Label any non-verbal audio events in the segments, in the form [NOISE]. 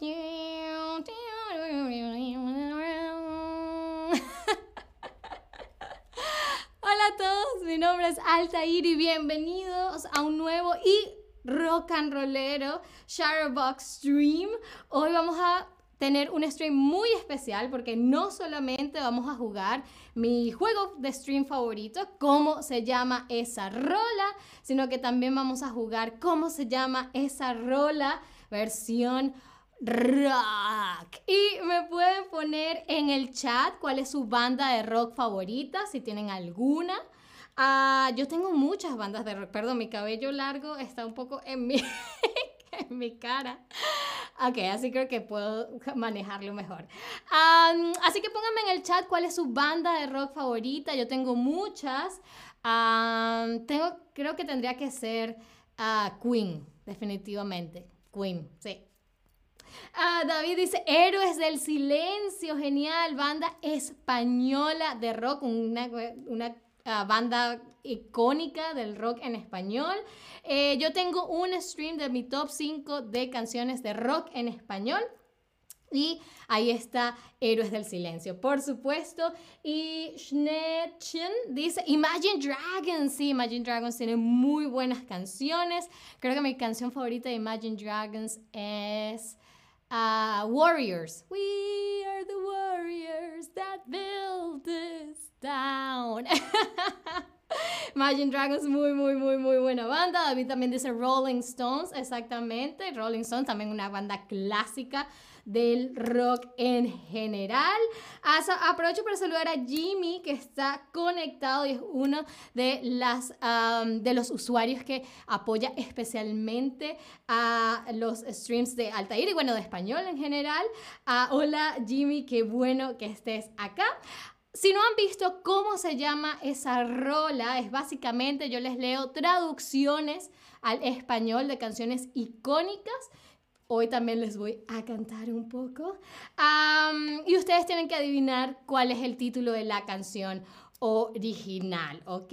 Hola a todos, mi nombre es Altair y bienvenidos a un nuevo y rock and rollero Shadowbox Stream. Hoy vamos a tener un stream muy especial porque no solamente vamos a jugar mi juego de stream favorito, cómo se llama esa rola, sino que también vamos a jugar cómo se llama esa rola versión rock. Y me pueden poner en el chat cuál es su banda de rock favorita, si tienen alguna. Ah, yo tengo muchas bandas de rock, perdón, mi cabello largo está un poco en mi, [LAUGHS] en mi cara. Ok, así creo que puedo manejarlo mejor. así que pónganme en el chat cuál es su banda de rock favorita. Yo tengo muchas. tengo, creo que tendría que ser uh, Queen, definitivamente. Queen, sí. Ah, David dice, Héroes del Silencio, genial, banda española de rock, una, una ah, banda icónica del rock en español. Eh, yo tengo un stream de mi top 5 de canciones de rock en español. Y ahí está Héroes del Silencio, por supuesto. Y Schnechen dice Imagine Dragons. Sí, Imagine Dragons tiene muy buenas canciones. Creo que mi canción favorita de Imagine Dragons es uh, Warriors. We are the warriors that build this town. [LAUGHS] [LAUGHS] Imagine Dragons, muy, muy, muy, muy buena banda. David también dice Rolling Stones, exactamente. Rolling Stones, también una banda clásica del rock en general. aprovecho para saludar a Jimmy, que está conectado y es uno de, las, de los usuarios que apoya especialmente a los streams de Altair y bueno, de español en general. Ah, hola Jimmy, qué bueno que estés acá. Si no han visto cómo se llama esa rola, es básicamente yo les leo traducciones al español de canciones icónicas Hoy también les voy a cantar un poco. y ustedes tienen que adivinar cuál es el título de la canción original, ¿ok?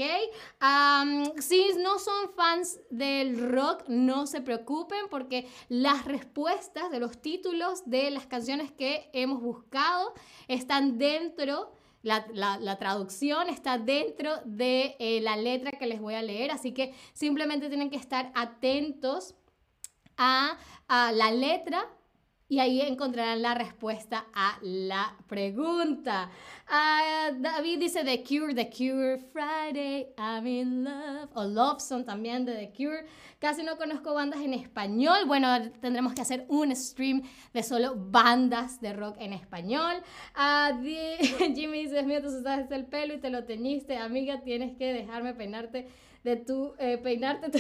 si no son fans del rock, no se preocupen porque las respuestas de los títulos de las canciones que hemos buscado están dentro, la, la, traducción está dentro de eh, la letra que les voy a leer, así que simplemente tienen que estar atentos a, la letra y ahí encontrarán la respuesta a la pregunta. Ah, David dice The Cure, The Cure, Friday, I'm in love. O Love Song también de The Cure. Casi no conozco bandas en español. Bueno, tendremos que hacer un stream de solo bandas de rock en español. Uh, [LAUGHS] Jimmy dice, mío, tú usaste el pelo y te lo teñiste. Amiga, tienes que dejarme peinarte de tu eh, peinarte [LAUGHS] tu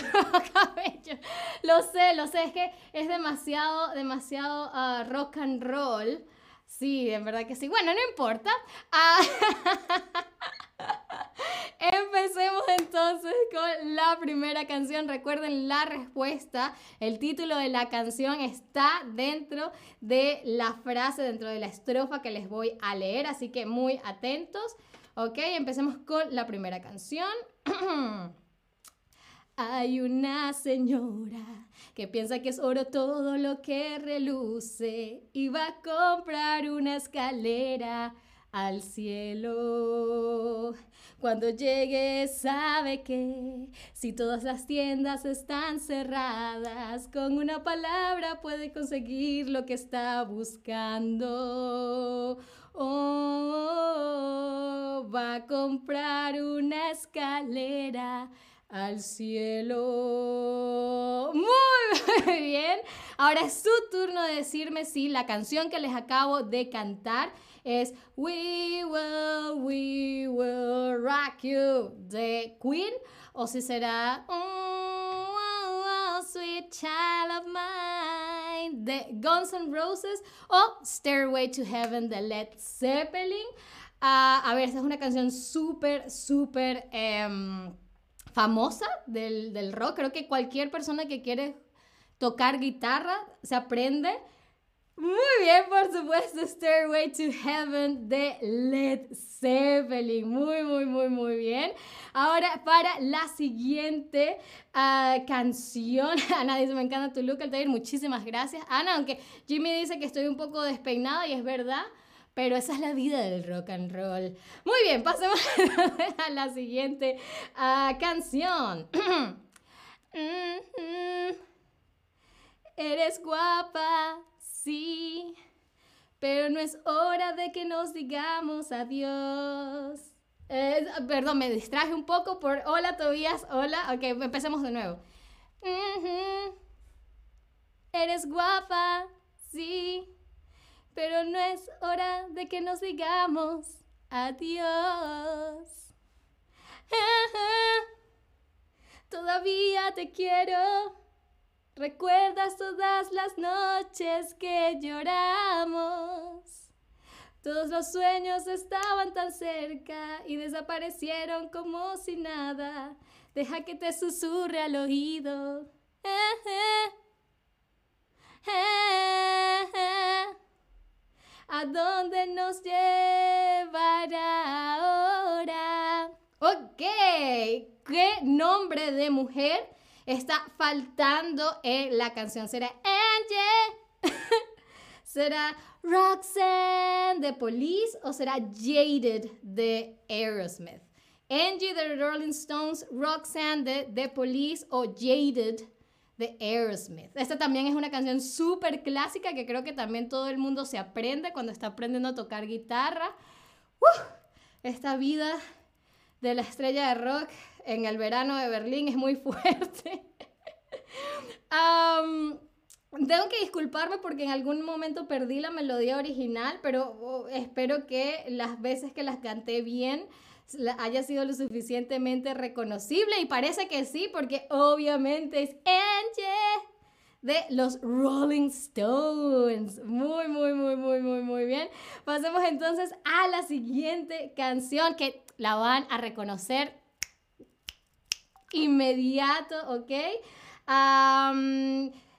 cabello. Lo sé, lo sé, es que es demasiado, demasiado ah, rock and roll. Sí, en verdad que sí. Bueno, no importa. Ah, [LAUGHS] empecemos entonces con la primera canción. Recuerden la respuesta. El título de la canción está dentro de la frase, dentro de la estrofa que les voy a leer. Así que muy atentos. Ok, empecemos con la primera canción. [CLEARS THROAT] Hay una señora que piensa que es oro todo lo que reluce y va a comprar una escalera al cielo. Cuando llegue sabe que si todas las tiendas están cerradas, con una palabra puede conseguir lo que está buscando. Oh, va a comprar una escalera al cielo. Muy [LAUGHS] bien. Ahora es su turno de decirme si la canción que les acabo de cantar es We Will, We Will Rock You de Queen o si será oh, oh, Sweet Child of Mine de Guns N' Roses o Stairway to Heaven de Led Zeppelin. Ah, a ver, esta es una canción súper, súper... Em, famosa del, rock. Creo que cualquier persona que quiere tocar guitarra se aprende Muy bien, por supuesto, Stairway to Heaven de Led Zeppelin. Muy, muy, muy, muy bien. Ahora, para la siguiente ah, canción. [LAUGHS] Ana dice, me encanta tu look, Altair. Muchísimas gracias. Ana, aunque Jimmy dice que estoy un poco despeinada y es verdad. Pero esa es la vida del rock and roll. Muy bien, pasemos [LAUGHS] a la siguiente canción. [CLEARS THROAT] Eres guapa, sí, pero no es hora de que nos digamos adiós. Perdón, me distraje un poco por hola Tobías, hola. Ok, empecemos de nuevo. Eres guapa, sí, pero no es hora de que nos digamos adiós. [LAUGHS] Todavía te quiero ¿Recuerdas todas las noches que lloramos? Todos los sueños estaban tan cerca y desaparecieron como si nada. Deja que te susurre al oído. [LAUGHS] ¿A dónde nos llevará ahora? Ok, ¿qué nombre de mujer está faltando en la canción. ¿Será Angie? [LAUGHS] ¿Será Roxanne de Police o será Jaded de Aerosmith? Angie de Rolling Stones, Roxanne de The Police o Jaded de Aerosmith. Esta también es una canción súper clásica que creo que también todo el mundo se aprende cuando está aprendiendo a tocar guitarra. esta vida de la estrella de rock en el verano de Berlín es muy [LAUGHS] fuerte. tengo que disculparme porque en algún momento perdí la melodía original, pero oh, espero que las veces que las canté bien haya sido lo suficientemente reconocible y parece que sí, porque obviamente es Angie de los Rolling Stones. Muy, muy, muy, muy, muy, muy bien. Pasemos entonces a la siguiente canción que la van a reconocer inmediato, ¿ok?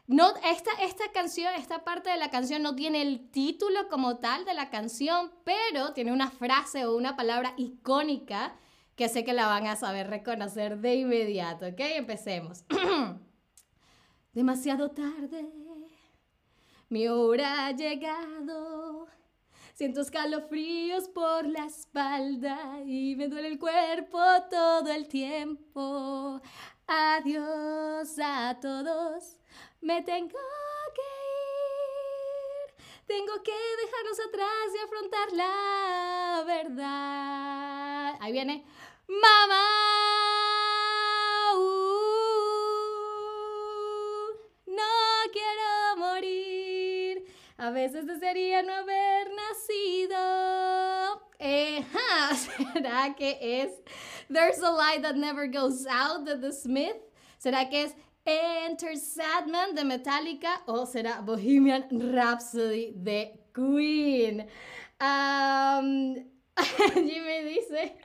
No, esta, esta canción, esta parte de la canción no tiene el título como tal de la canción, pero tiene una frase o una palabra icónica que sé que la van a saber reconocer de inmediato, ¿ok? Empecemos. [CLEARS THROAT] Demasiado tarde, mi hora ha llegado. Siento escalofríos por la espalda y me duele el cuerpo todo el tiempo. Adiós a todos, me tengo que ir. Tengo que dejarnos atrás y afrontar la verdad. Ahí viene, mamá. A veces desearía no haber nacido. Eh, [LAUGHS] ¿Será que es There's a Light That Never Goes Out de The Smith? ¿Será que es Enter Sadman de Metallica? ¿O será Bohemian Rhapsody de Queen? [LAUGHS] Jimmy dice,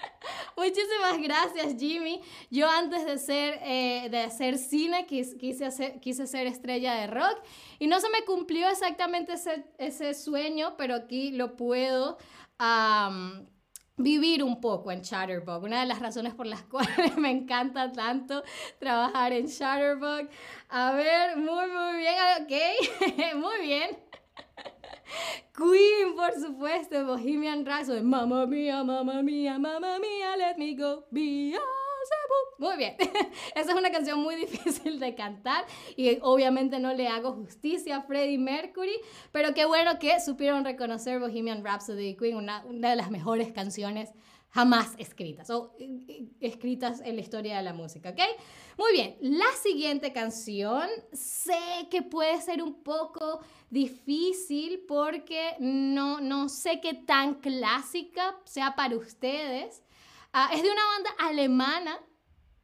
muchísimas gracias Jimmy. Yo antes de ser, eh, de hacer cine quise, hacer, quise ser estrella de rock y no se me cumplió exactamente ese, ese sueño, pero aquí lo puedo vivir un poco en Chatterbug. Una de las razones por las [LAUGHS] cuales me encanta tanto trabajar en Chatterbug. A ver, muy, muy bien, ok, [LAUGHS] muy bien. Queen, por supuesto, Bohemian Rhapsody. Mamma mía, mamma mía, mamma mía, let me go. Muy bien. [LAUGHS] Esa es una canción muy [LAUGHS] difícil de cantar y obviamente no le hago justicia a Freddie Mercury, pero qué bueno que supieron reconocer Bohemian Rhapsody Queen, una, una de las mejores canciones jamás escritas o escritas en la historia de la música, ¿ok? Muy bien, la siguiente canción sé que puede ser un poco difícil porque no, no sé qué tan clásica sea para ustedes. Ah, es de una banda alemana,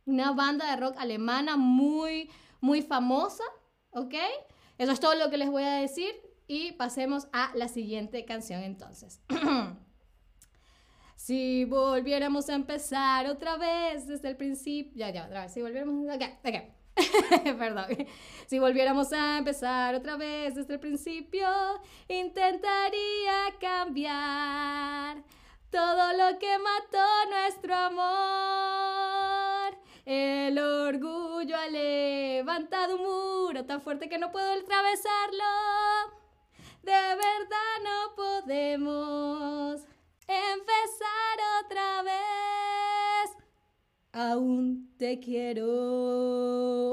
una banda de rock alemana muy, muy famosa, ¿ok? Eso es todo lo que les voy a decir y pasemos a la siguiente canción entonces. [CLEARS THROAT] Si volviéramos a empezar otra vez desde el principio. Ya, ya, otra vez. Si volviéramos. Ok, ok. [LAUGHS] Perdón. Si volviéramos a empezar otra vez desde el principio, intentaría cambiar todo lo que mató nuestro amor. El orgullo ha levantado un muro tan fuerte que no puedo atravesarlo. De verdad no podemos empezar otra vez. Aún te quiero.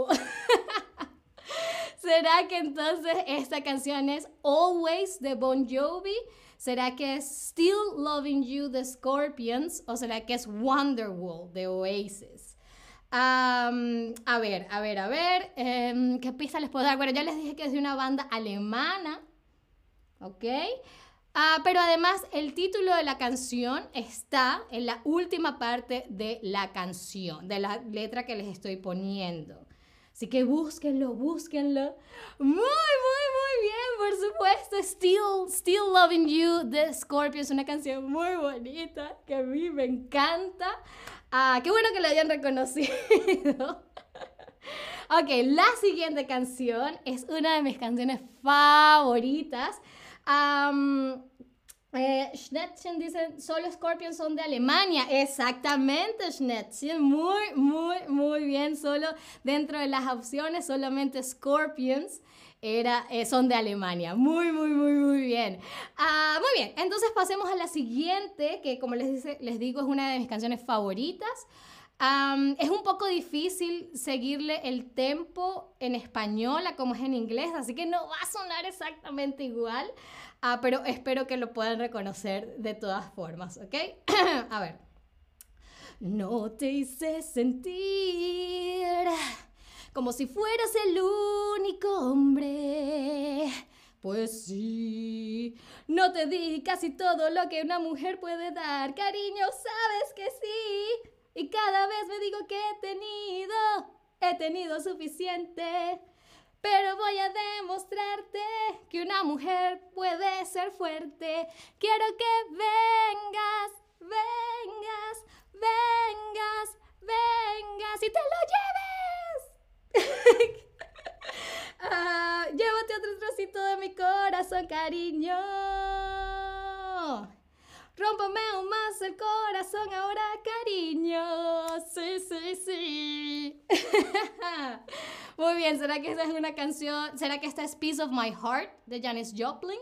¿Será que entonces esta canción es Always de Bon Jovi? ¿Será que es Still Loving You de Scorpions? ¿O será que es Wonderwall de Oasis? a ver, a ver, a ver. Em, ¿Qué pista les puedo dar? Bueno, ya les dije que es de una banda alemana. ¿Ok? Ah, pero además el título de la canción está en la última parte de la canción, de la letra que les estoy poniendo. Así que búsquenlo, búsquenlo. Muy, muy, muy bien, por supuesto. Still, Still Loving You de Scorpio es una canción muy bonita que a mí me encanta. Ah, qué bueno que la hayan reconocido. [LAUGHS] ok, la siguiente canción es una de mis canciones favoritas. Eh, Schnetzchen dice, solo Scorpions son de Alemania. Exactamente, Schnetzchen. Muy, muy, muy bien. Solo dentro de las opciones, solamente Scorpions era, eh, son de Alemania. Muy, muy, muy, muy bien. Ah, muy bien, entonces pasemos a la siguiente, que como les, dice, les digo es una de mis canciones favoritas. es un poco difícil seguirle el tempo en español a como es en inglés, así que no va a sonar exactamente igual. Ah, pero espero que lo puedan reconocer de todas formas, ¿ok? [CLEARS THROAT] A ver. No te hice sentir como si fueras el único hombre. Pues sí, no te di casi todo lo que una mujer puede dar. Cariño, sabes que sí. Y cada vez me digo que he tenido, he tenido suficiente. Pero voy a demostrarte que una mujer puede ser fuerte. Quiero que vengas, vengas, vengas, vengas y te lo lleves. [LAUGHS] Ah, llévate otro trocito de mi corazón, cariño. Rómpame aún más el corazón ahora, cariño. Sí, sí, sí. [LAUGHS] Muy bien, ¿será que esta es una canción? ¿Será que esta es Piece of My Heart de Janis Joplin?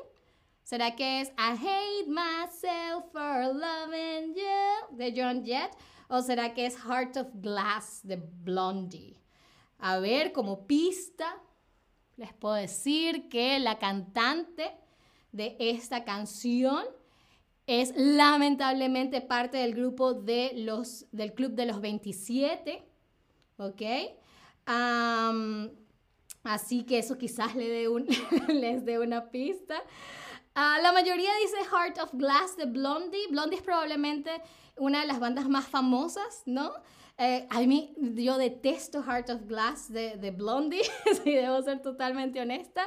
¿Será que es I Hate Myself for Loving You de John Jett? ¿O será que es Heart of Glass de Blondie? A ver, como pista, les puedo decir que la cantante de esta canción es lamentablemente parte del grupo de los, del Club de los 27, ¿ok? así que eso quizás le dé un, [LAUGHS] les dé una pista. Ah, la mayoría dice Heart of Glass de Blondie. Blondie es probablemente una de las bandas más famosas, ¿no? Eh, a mí, yo detesto Heart of Glass de, de Blondie, [LAUGHS] si debo ser totalmente honesta.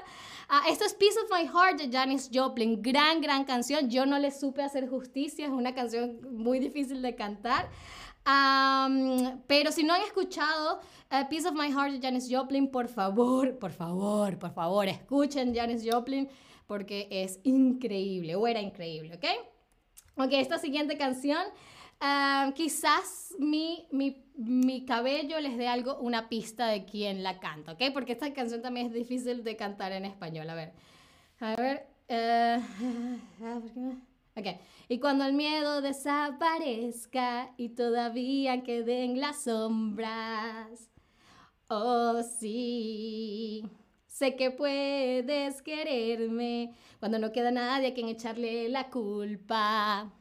Ah, esto es Piece of My Heart de Janis Joplin. Gran, gran canción. Yo no le supe hacer justicia. Es una canción muy difícil de cantar pero si no han escuchado uh, Piece of My Heart de Janis Joplin, por favor, por favor, por favor, escuchen Janis Joplin porque es increíble, o era increíble, ¿ok? Ok, esta siguiente canción, quizás mi, mi, mi, cabello les dé algo, una pista de quién la canta, ¿ok? Porque esta canción también es difícil de cantar en español, a ver. A ver. [LAUGHS] Uh, Okay. Y cuando el miedo desaparezca y todavía queden las sombras. Oh, sí. Sé que puedes quererme cuando no queda nadie a quien echarle la culpa.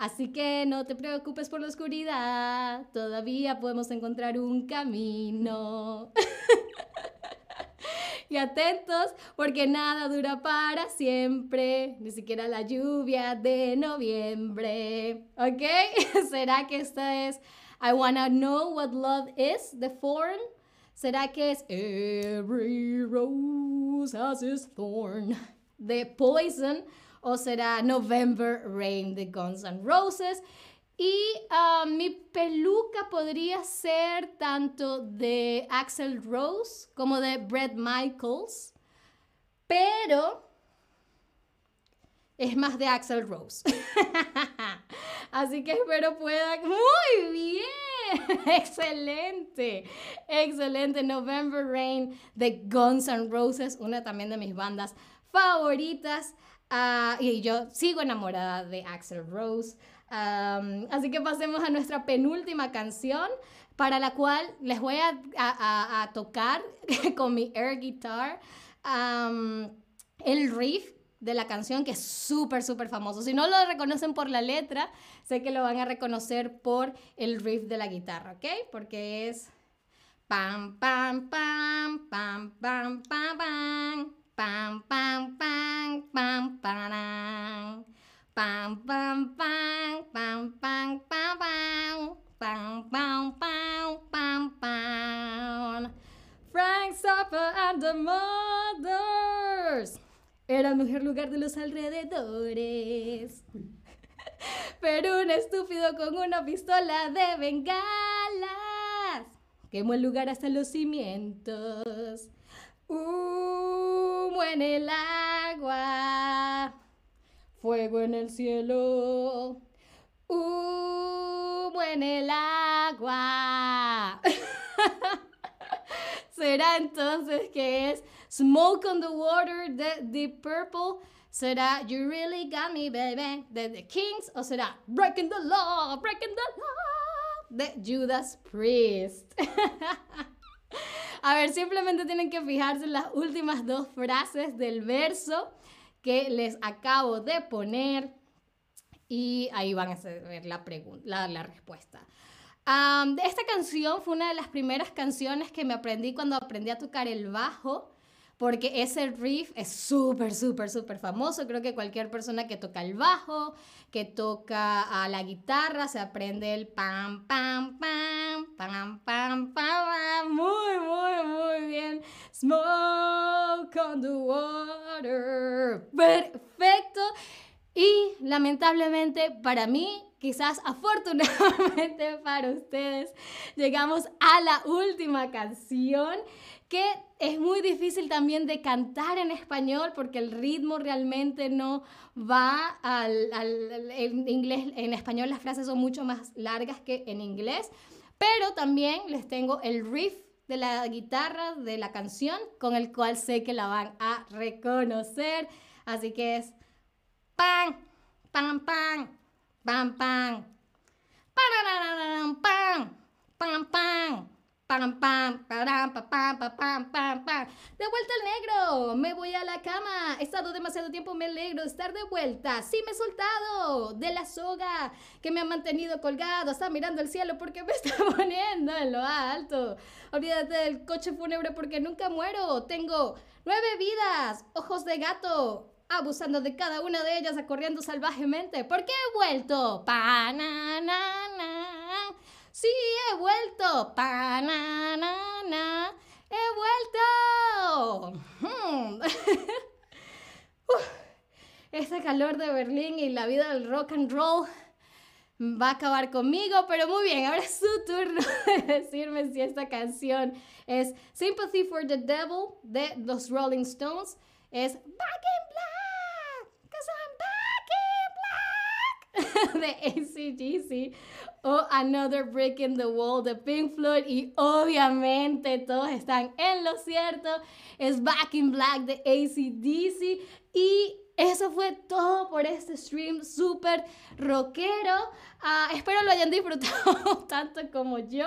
Así que no te preocupes por la oscuridad, todavía podemos encontrar un camino. [LAUGHS] y atentos porque nada dura para siempre, ni siquiera la lluvia de noviembre. ¿Ok? [LAUGHS] ¿Será que esta es I Wanna Know What Love Is, The Form? ¿Será que es Every Rose Has Its Thorn, The Poison? ¿O será November Rain, de Guns N' Roses? Y ah, mi peluca podría ser tanto de Axel Rose como de Brett Michaels, pero es más de Axel Rose. [LAUGHS] Así que espero pueda... Muy bien. [LAUGHS] Excelente. Excelente. November Rain de Guns N' Roses, una también de mis bandas favoritas. Ah, y yo sigo enamorada de Axel Rose. así que pasemos a nuestra penúltima canción, para la cual les voy a, tocar [LAUGHS] con mi air guitar el riff de la canción que es súper, súper famoso. Si no lo reconocen por la letra, sé que lo van a reconocer por el riff de la guitarra, ¿ok? Porque es pam, pam, pam, pam, pam, pam, pam, pam, pam, pam, pam, pam, pam, pam. Frank Zappa and the Mothers. Era el mejor lugar de los alrededores. [LAUGHS] Pero un estúpido con una pistola de bengalas quemó el lugar hasta los cimientos. Humo en el agua, fuego en el cielo. Humo en el agua. [LAUGHS] ¿Será entonces que es Smoke on the Water de The Purple? ¿Será You Really Got Me Baby de The Kings? ¿O será Breaking the Law, Breaking the Law de Judas Priest? [LAUGHS] a ver, simplemente tienen que fijarse en las últimas dos frases del verso que les acabo de poner y ahí van a ver la respuesta esta canción fue una de las primeras canciones que me aprendí cuando aprendí a tocar el bajo, porque ese riff es súper, súper, súper famoso. Creo que cualquier persona que toca el bajo, que toca la guitarra, se aprende el pam, pam, pam, pam, pam, pam, muy, muy, muy bien. Smoke on the water. Perfecto. Y lamentablemente para mí quizás [LAUGHS] afortunadamente para ustedes, llegamos a la última canción que es muy difícil también de cantar en español porque el ritmo realmente no va al, en inglés. En español las frases son mucho más largas que en inglés, pero también les tengo el riff de la guitarra de la canción con el cual sé que la van a reconocer. Así que es pan, pan, pan, Pam, pam. Pam, pam. Pam, pam. Pam, pam, pam, pam, pam, pam, pam. De vuelta al negro. Me voy a la cama. He estado demasiado tiempo, me alegro de estar de vuelta. Sí, me he soltado de la soga que me ha mantenido colgado. Está mirando el cielo porque me [LAUGHS] está poniendo en lo alto. Olvídate del coche fúnebre porque nunca muero. Tengo nueve vidas. Ojos de gato abusando de cada una de ellas, corriendo salvajemente. ¿Por qué he vuelto? Pa, na, na, na. Sí, he vuelto. Pa, na, na, na. He vuelto. [LAUGHS] Ese calor de Berlín y la vida del rock and roll va a acabar conmigo, pero muy bien, ahora es su turno [LAUGHS] de decirme si esta canción es Sympathy for the Devil de los Rolling Stones, es Back in Black [LAUGHS] de ACDC o Another Brick in the Wall de Pink Floyd y obviamente todos están en lo cierto, es Back in Black de ACDC y eso fue todo por este stream súper rockero. Ah, espero lo hayan disfrutado [LAUGHS] tanto como yo.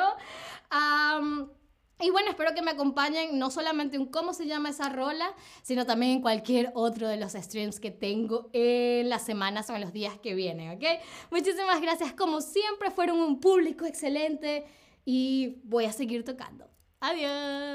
Y bueno, espero que me acompañen no solamente en cómo se llama esa rola, sino también en cualquier otro de los streams que tengo en las semanas o en los días que vienen, ¿ok? Muchísimas gracias, como siempre, fueron un público excelente y voy a seguir tocando. Adiós.